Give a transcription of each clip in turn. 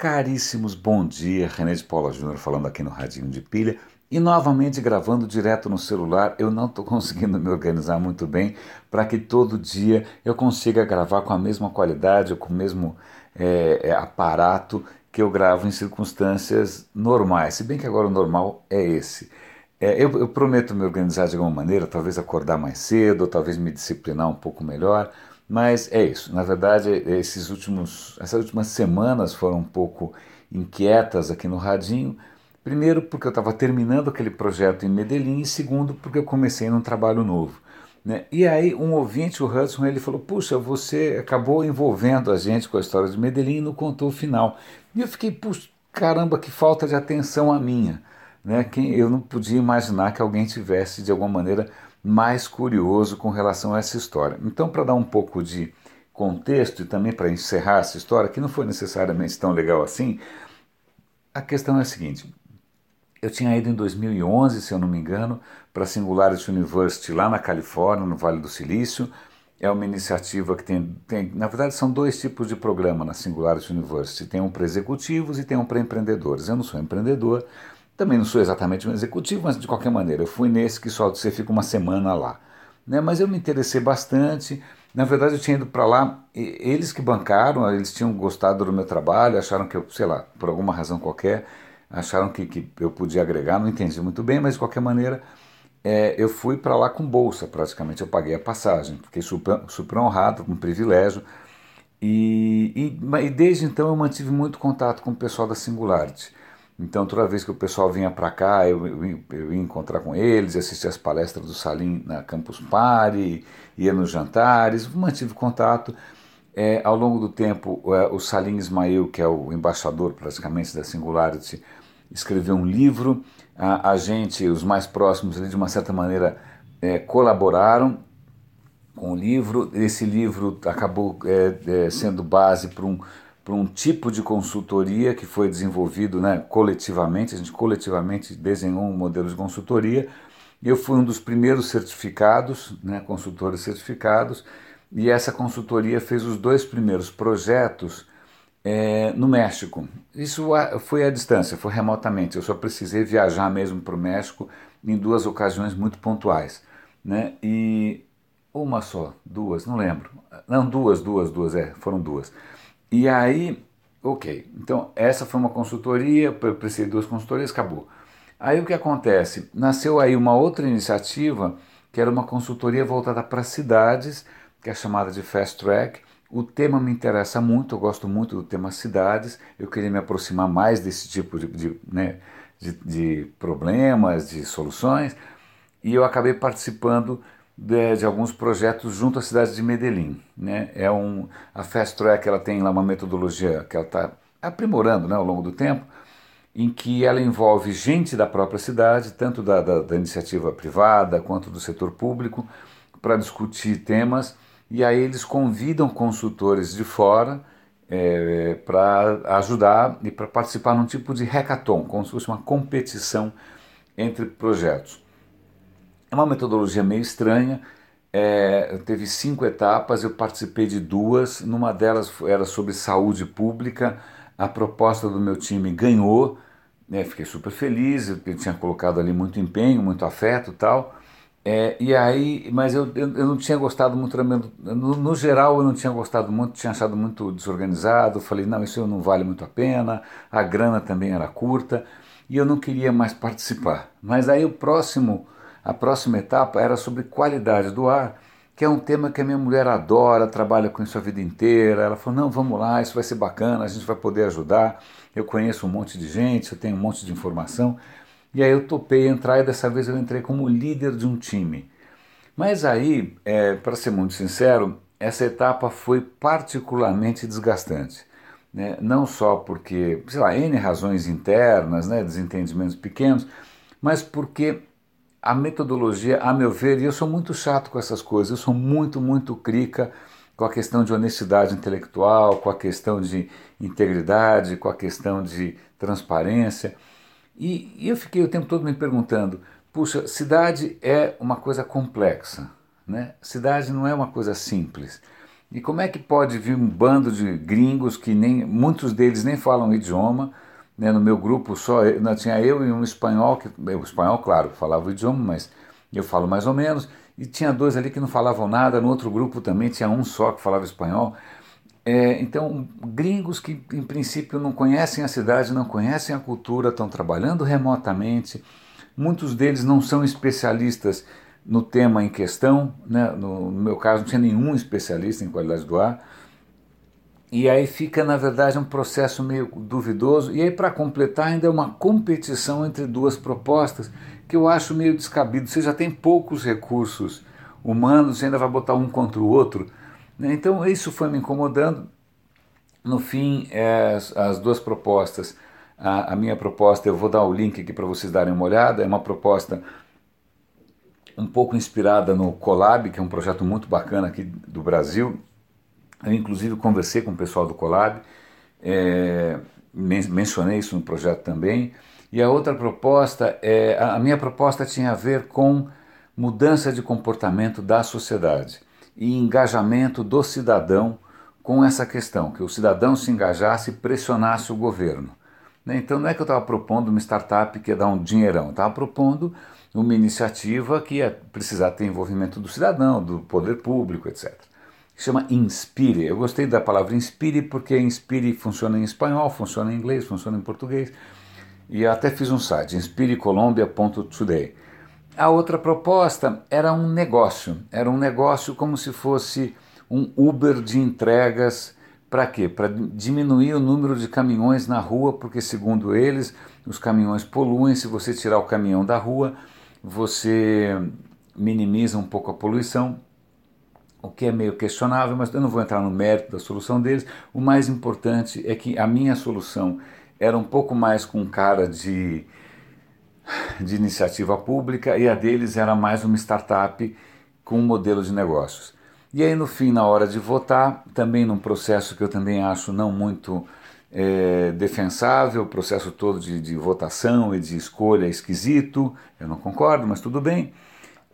Caríssimos, bom dia. René de Paula Júnior falando aqui no Radinho de Pilha e novamente gravando direto no celular. Eu não estou conseguindo me organizar muito bem para que todo dia eu consiga gravar com a mesma qualidade, com o mesmo é, é, aparato que eu gravo em circunstâncias normais. Se bem que agora o normal é esse. É, eu, eu prometo me organizar de alguma maneira, talvez acordar mais cedo, talvez me disciplinar um pouco melhor mas é isso. Na verdade, esses últimos, essas últimas semanas foram um pouco inquietas aqui no Radinho. Primeiro, porque eu estava terminando aquele projeto em Medellín, e segundo, porque eu comecei num trabalho novo. Né? E aí, um ouvinte, o Hudson, ele falou: Puxa, você acabou envolvendo a gente com a história de Medellín e não contou o final. E eu fiquei, puxa, caramba, que falta de atenção a minha. Né? Quem, eu não podia imaginar que alguém tivesse, de alguma maneira, mais curioso com relação a essa história. Então, para dar um pouco de contexto e também para encerrar essa história, que não foi necessariamente tão legal assim, a questão é a seguinte. Eu tinha ido em 2011, se eu não me engano, para a Singularity University lá na Califórnia, no Vale do Silício. É uma iniciativa que tem, tem, na verdade, são dois tipos de programa na Singularity University. Tem um para executivos e tem um para empreendedores. Eu não sou empreendedor, também não sou exatamente um executivo, mas de qualquer maneira, eu fui nesse que só você fica uma semana lá. Né? Mas eu me interessei bastante. Na verdade, eu tinha ido para lá, eles que bancaram, eles tinham gostado do meu trabalho, acharam que eu, sei lá, por alguma razão qualquer, acharam que, que eu podia agregar, não entendi muito bem, mas de qualquer maneira, é, eu fui para lá com bolsa, praticamente. Eu paguei a passagem, fiquei super, super honrado, com um privilégio. E, e, e desde então eu mantive muito contato com o pessoal da Singularity. Então, toda vez que o pessoal vinha para cá, eu, eu, eu, ia encontrar com eles, assistir as palestras do Salim na Campus Party, ia nos jantares, mantive contato. É, ao longo do tempo, é, o Salim Ismail, que é o embaixador praticamente da Singularity, escreveu um livro. A, a gente, os mais próximos, de uma certa maneira, é, colaboraram com o livro. Esse livro acabou é, é, sendo base para um para um tipo de consultoria que foi desenvolvido né, coletivamente, a gente coletivamente desenhou um modelo de consultoria, eu fui um dos primeiros certificados, né, consultores certificados, e essa consultoria fez os dois primeiros projetos é, no México. Isso foi à distância, foi remotamente, eu só precisei viajar mesmo para o México em duas ocasiões muito pontuais. Né? E uma só, duas, não lembro. Não, duas, duas, duas, é, foram duas. E aí, ok, então essa foi uma consultoria, eu precisei de duas consultorias, acabou. Aí o que acontece? Nasceu aí uma outra iniciativa, que era uma consultoria voltada para cidades, que é chamada de Fast Track. O tema me interessa muito, eu gosto muito do tema cidades, eu queria me aproximar mais desse tipo de, de, né, de, de problemas, de soluções, e eu acabei participando de, de, alguns projetos junto à cidade de Medellín. Né? É um, a Fast Track ela tem lá uma metodologia que ela está aprimorando né, ao longo do tempo, em que ela envolve gente da própria cidade, tanto da, da, da iniciativa privada quanto do setor público, para discutir temas, e aí eles convidam consultores de fora é, para ajudar e para participar num tipo de hackathon, como se fosse uma competição entre projetos. É uma metodologia meio estranha. É, teve cinco etapas, eu participei de duas. Numa delas era sobre saúde pública. A proposta do meu time ganhou. Né, fiquei super feliz, eu tinha colocado ali muito empenho, muito afeto tal. É, e aí, mas eu, eu, eu, não tinha gostado muito no, no, geral eu não tinha gostado muito, tinha achado muito desorganizado, falei, não, isso não vale muito a pena, a grana também era curta, e eu não queria mais participar. Mas aí o próximo, a próxima etapa era sobre qualidade do ar, que é um tema que a minha mulher adora, trabalha com isso a vida inteira. Ela falou: não, vamos lá, isso vai ser bacana, a gente vai poder ajudar. Eu conheço um monte de gente, eu tenho um monte de informação. E aí eu topei entrar e dessa vez eu entrei como líder de um time. Mas aí, é, para ser muito sincero, essa etapa foi particularmente desgastante. Né? Não só porque, sei lá, N razões internas, né, desentendimentos pequenos, mas porque a metodologia, a meu ver, e eu sou muito chato com essas coisas, eu sou muito, muito crica com a questão de honestidade intelectual, com a questão de integridade, com a questão de transparência. E, e eu fiquei o tempo todo me perguntando: puxa, cidade é uma coisa complexa, né? cidade não é uma coisa simples. E como é que pode vir um bando de gringos que nem muitos deles nem falam idioma? Né? No meu grupo só não, tinha eu e um espanhol, que, o espanhol, claro, falava o idioma, mas eu falo mais ou menos. E tinha dois ali que não falavam nada. No outro grupo também tinha um só que falava espanhol. É, então, gringos que em princípio não conhecem a cidade, não conhecem a cultura, estão trabalhando remotamente. Muitos deles não são especialistas no tema em questão, né? no, no meu caso não tinha nenhum especialista em qualidade do ar, e aí fica na verdade um processo meio duvidoso, e aí para completar ainda é uma competição entre duas propostas que eu acho meio descabido, você já tem poucos recursos humanos, ainda vai botar um contra o outro, né? então isso foi me incomodando, no fim é, as duas propostas, a, a minha proposta, eu vou dar o link aqui para vocês darem uma olhada, é uma proposta um pouco inspirada no Colab, que é um projeto muito bacana aqui do Brasil. Eu, inclusive, conversei com o pessoal do Colab, é, mencionei isso no projeto também. E a outra proposta, é, a minha proposta tinha a ver com mudança de comportamento da sociedade e engajamento do cidadão com essa questão, que o cidadão se engajasse e pressionasse o governo. Né? Então não é que eu estava propondo uma startup que ia dar um dinheirão, estava propondo uma iniciativa que ia precisar ter envolvimento do cidadão, do poder público, etc. Chama Inspire. Eu gostei da palavra Inspire porque Inspire funciona em espanhol, funciona em inglês, funciona em português. E até fiz um site, inspirecolombia.today. A outra proposta era um negócio, era um negócio como se fosse um Uber de entregas para quê? Para diminuir o número de caminhões na rua, porque, segundo eles, os caminhões poluem. Se você tirar o caminhão da rua, você minimiza um pouco a poluição, o que é meio questionável, mas eu não vou entrar no mérito da solução deles. O mais importante é que a minha solução era um pouco mais com cara de, de iniciativa pública e a deles era mais uma startup com um modelo de negócios. E aí, no fim, na hora de votar, também num processo que eu também acho não muito é, defensável, o processo todo de, de, votação e de escolha é esquisito, eu não concordo, mas tudo bem.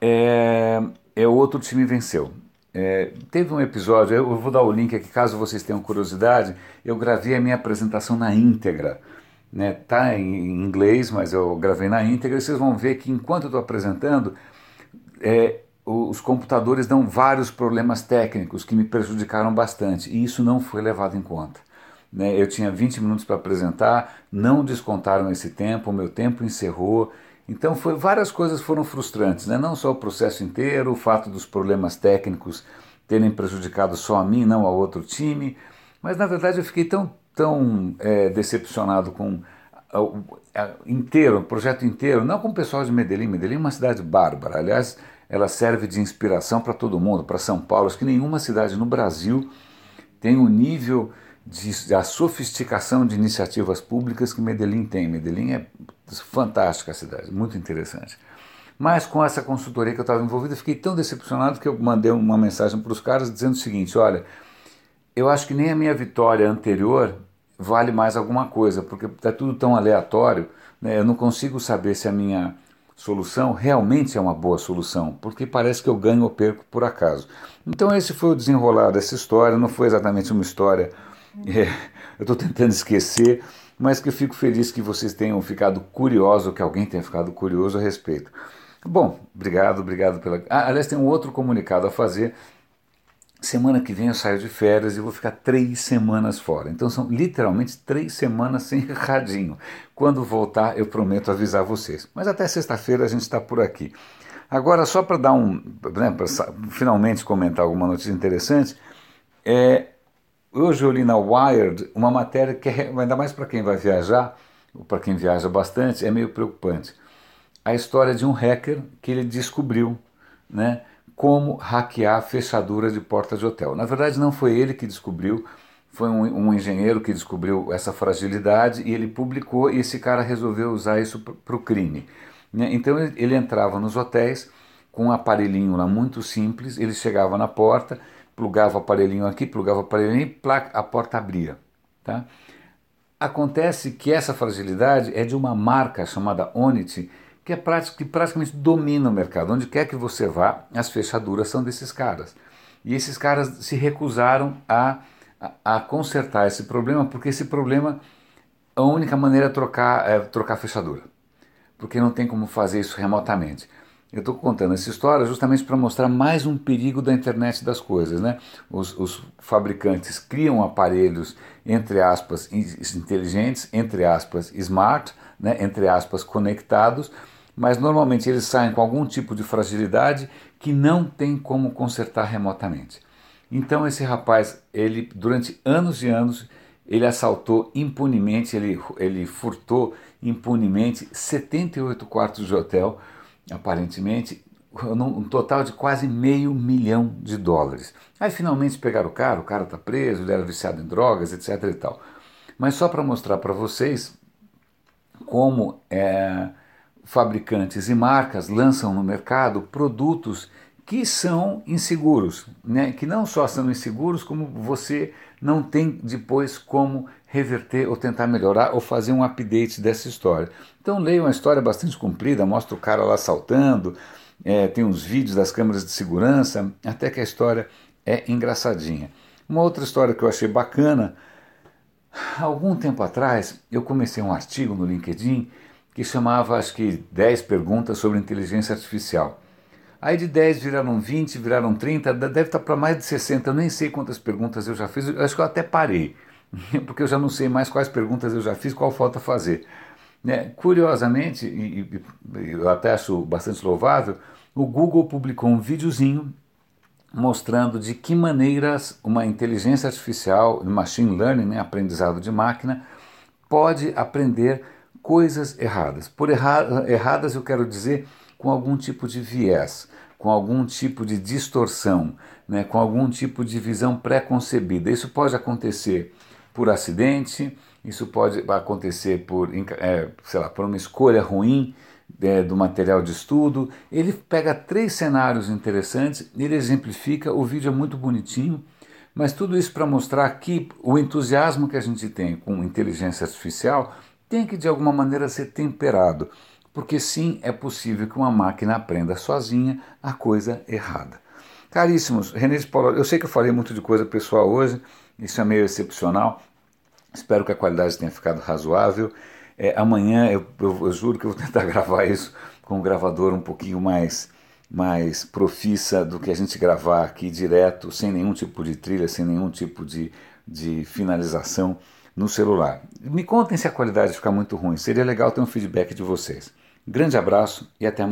É, é outro time venceu. É, teve um episódio, eu vou dar o link aqui caso vocês tenham curiosidade. Eu gravei a minha apresentação na íntegra, né? Tá em inglês, mas eu gravei na íntegra. E vocês vão ver que enquanto eu estou apresentando, é, os computadores dão vários problemas técnicos que me prejudicaram bastante e isso não foi levado em conta. Né? Eu tinha 20 minutos para apresentar, não descontaram esse tempo, o meu tempo encerrou. Então foi, várias coisas foram frustrantes, né? não só o processo inteiro, o fato dos problemas técnicos terem prejudicado só a mim, não a outro time, mas na verdade eu fiquei tão, tão é, decepcionado com inteiro, o projeto inteiro, não com o pessoal de Medellín. Medellín é uma cidade bárbara, aliás, ela serve de inspiração para todo mundo, para São Paulo. Acho que nenhuma cidade no Brasil tem o nível de, a sofisticação de iniciativas públicas que Medellín tem. Medellín é fantástica a cidade, muito interessante. Mas com essa consultoria que eu estava envolvido, eu fiquei tão decepcionado que eu mandei uma mensagem para os caras dizendo o seguinte: olha, eu acho que nem a minha vitória anterior vale mais alguma coisa, porque está tudo tão aleatório, né? eu não consigo saber se a minha solução realmente é uma boa solução, porque parece que eu ganho ou perco por acaso. Então esse foi o desenrolar dessa história, não foi exatamente uma história, é, eu estou tentando esquecer, mas que eu fico feliz que vocês tenham ficado curiosos, que alguém tenha ficado curioso a respeito. Bom, obrigado, obrigado pela. Ah, aliás, tem um outro comunicado a fazer Semana que vem eu saio de férias e vou ficar três semanas fora. Então são literalmente três semanas sem radinho. Quando voltar, eu prometo avisar vocês. Mas até sexta-feira a gente está por aqui. Agora, só para dar um. Né, para finalmente comentar alguma notícia interessante, é, hoje eu li na Wired uma matéria que é, ainda mais para quem vai viajar, ou para quem viaja bastante, é meio preocupante. A história de um hacker que ele descobriu, né? como hackear fechadura de porta de hotel. Na verdade, não foi ele que descobriu, foi um, um engenheiro que descobriu essa fragilidade e ele publicou e esse cara resolveu usar isso para o crime. Né? Então ele entrava nos hotéis com um aparelhinho lá muito simples, ele chegava na porta, plugava o aparelhinho aqui, plugava o aparelhinho e a porta abria. Tá? Acontece que essa fragilidade é de uma marca chamada Onity, que, é prático, que praticamente domina o mercado. Onde quer que você vá, as fechaduras são desses caras. E esses caras se recusaram a, a, a consertar esse problema, porque esse problema, a única maneira é trocar, é trocar a fechadura. Porque não tem como fazer isso remotamente. Eu estou contando essa história justamente para mostrar mais um perigo da internet das coisas. Né? Os, os, fabricantes criam aparelhos, entre aspas, inteligentes, entre aspas, smart, né? entre aspas, conectados, mas normalmente eles saem com algum tipo de fragilidade que não tem como consertar remotamente. Então esse rapaz, ele durante anos e anos, ele assaltou impunemente, ele, ele furtou impunemente 78 quartos de hotel aparentemente, um total de quase meio milhão de dólares. Aí finalmente pegaram o cara, o cara está preso, ele era viciado em drogas, etc. e tal. Mas só para mostrar para vocês como é, fabricantes e marcas lançam no mercado produtos que são inseguros, né? que não só são inseguros, como você não tem depois como reverter ou tentar melhorar ou fazer um update dessa história. Então leia uma história bastante comprida, mostra o cara lá saltando, é, tem uns vídeos das câmeras de segurança, até que a história é engraçadinha. Uma outra história que eu achei bacana, algum tempo atrás eu comecei um artigo no LinkedIn que chamava acho que 10 perguntas sobre inteligência artificial. Aí de 10 viraram 20, viraram 30, deve estar para mais de 60, eu nem sei quantas perguntas eu já fiz, eu acho que eu até parei, porque eu já não sei mais quais perguntas eu já fiz, qual falta fazer. Né? Curiosamente, e, e eu até acho bastante louvável, o Google publicou um videozinho mostrando de que maneiras uma inteligência artificial, machine learning, né, aprendizado de máquina, pode aprender coisas erradas. Por erra erradas eu quero dizer com algum tipo de viés, com algum tipo de distorção, né, com algum tipo de visão pré-concebida. Isso pode acontecer por acidente, isso pode acontecer por, é, sei lá, por uma escolha ruim é, do material de estudo. Ele pega três cenários interessantes, ele exemplifica, o vídeo é muito bonitinho, mas tudo isso para mostrar que o entusiasmo que a gente tem com inteligência artificial tem que de alguma maneira ser temperado porque sim é possível que uma máquina aprenda sozinha a coisa errada. Caríssimos, René de Paulo, eu sei que eu falei muito de coisa pessoal hoje, isso é meio excepcional, espero que a qualidade tenha ficado razoável. É, amanhã eu, eu, eu, juro que eu vou tentar gravar isso com um gravador um pouquinho mais, mais profissa do que a gente gravar aqui direto, sem nenhum tipo de trilha, sem nenhum tipo de, de finalização no celular. Me contem se a qualidade ficar muito ruim, seria legal ter um feedback de vocês. Grande abraço e até amanhã.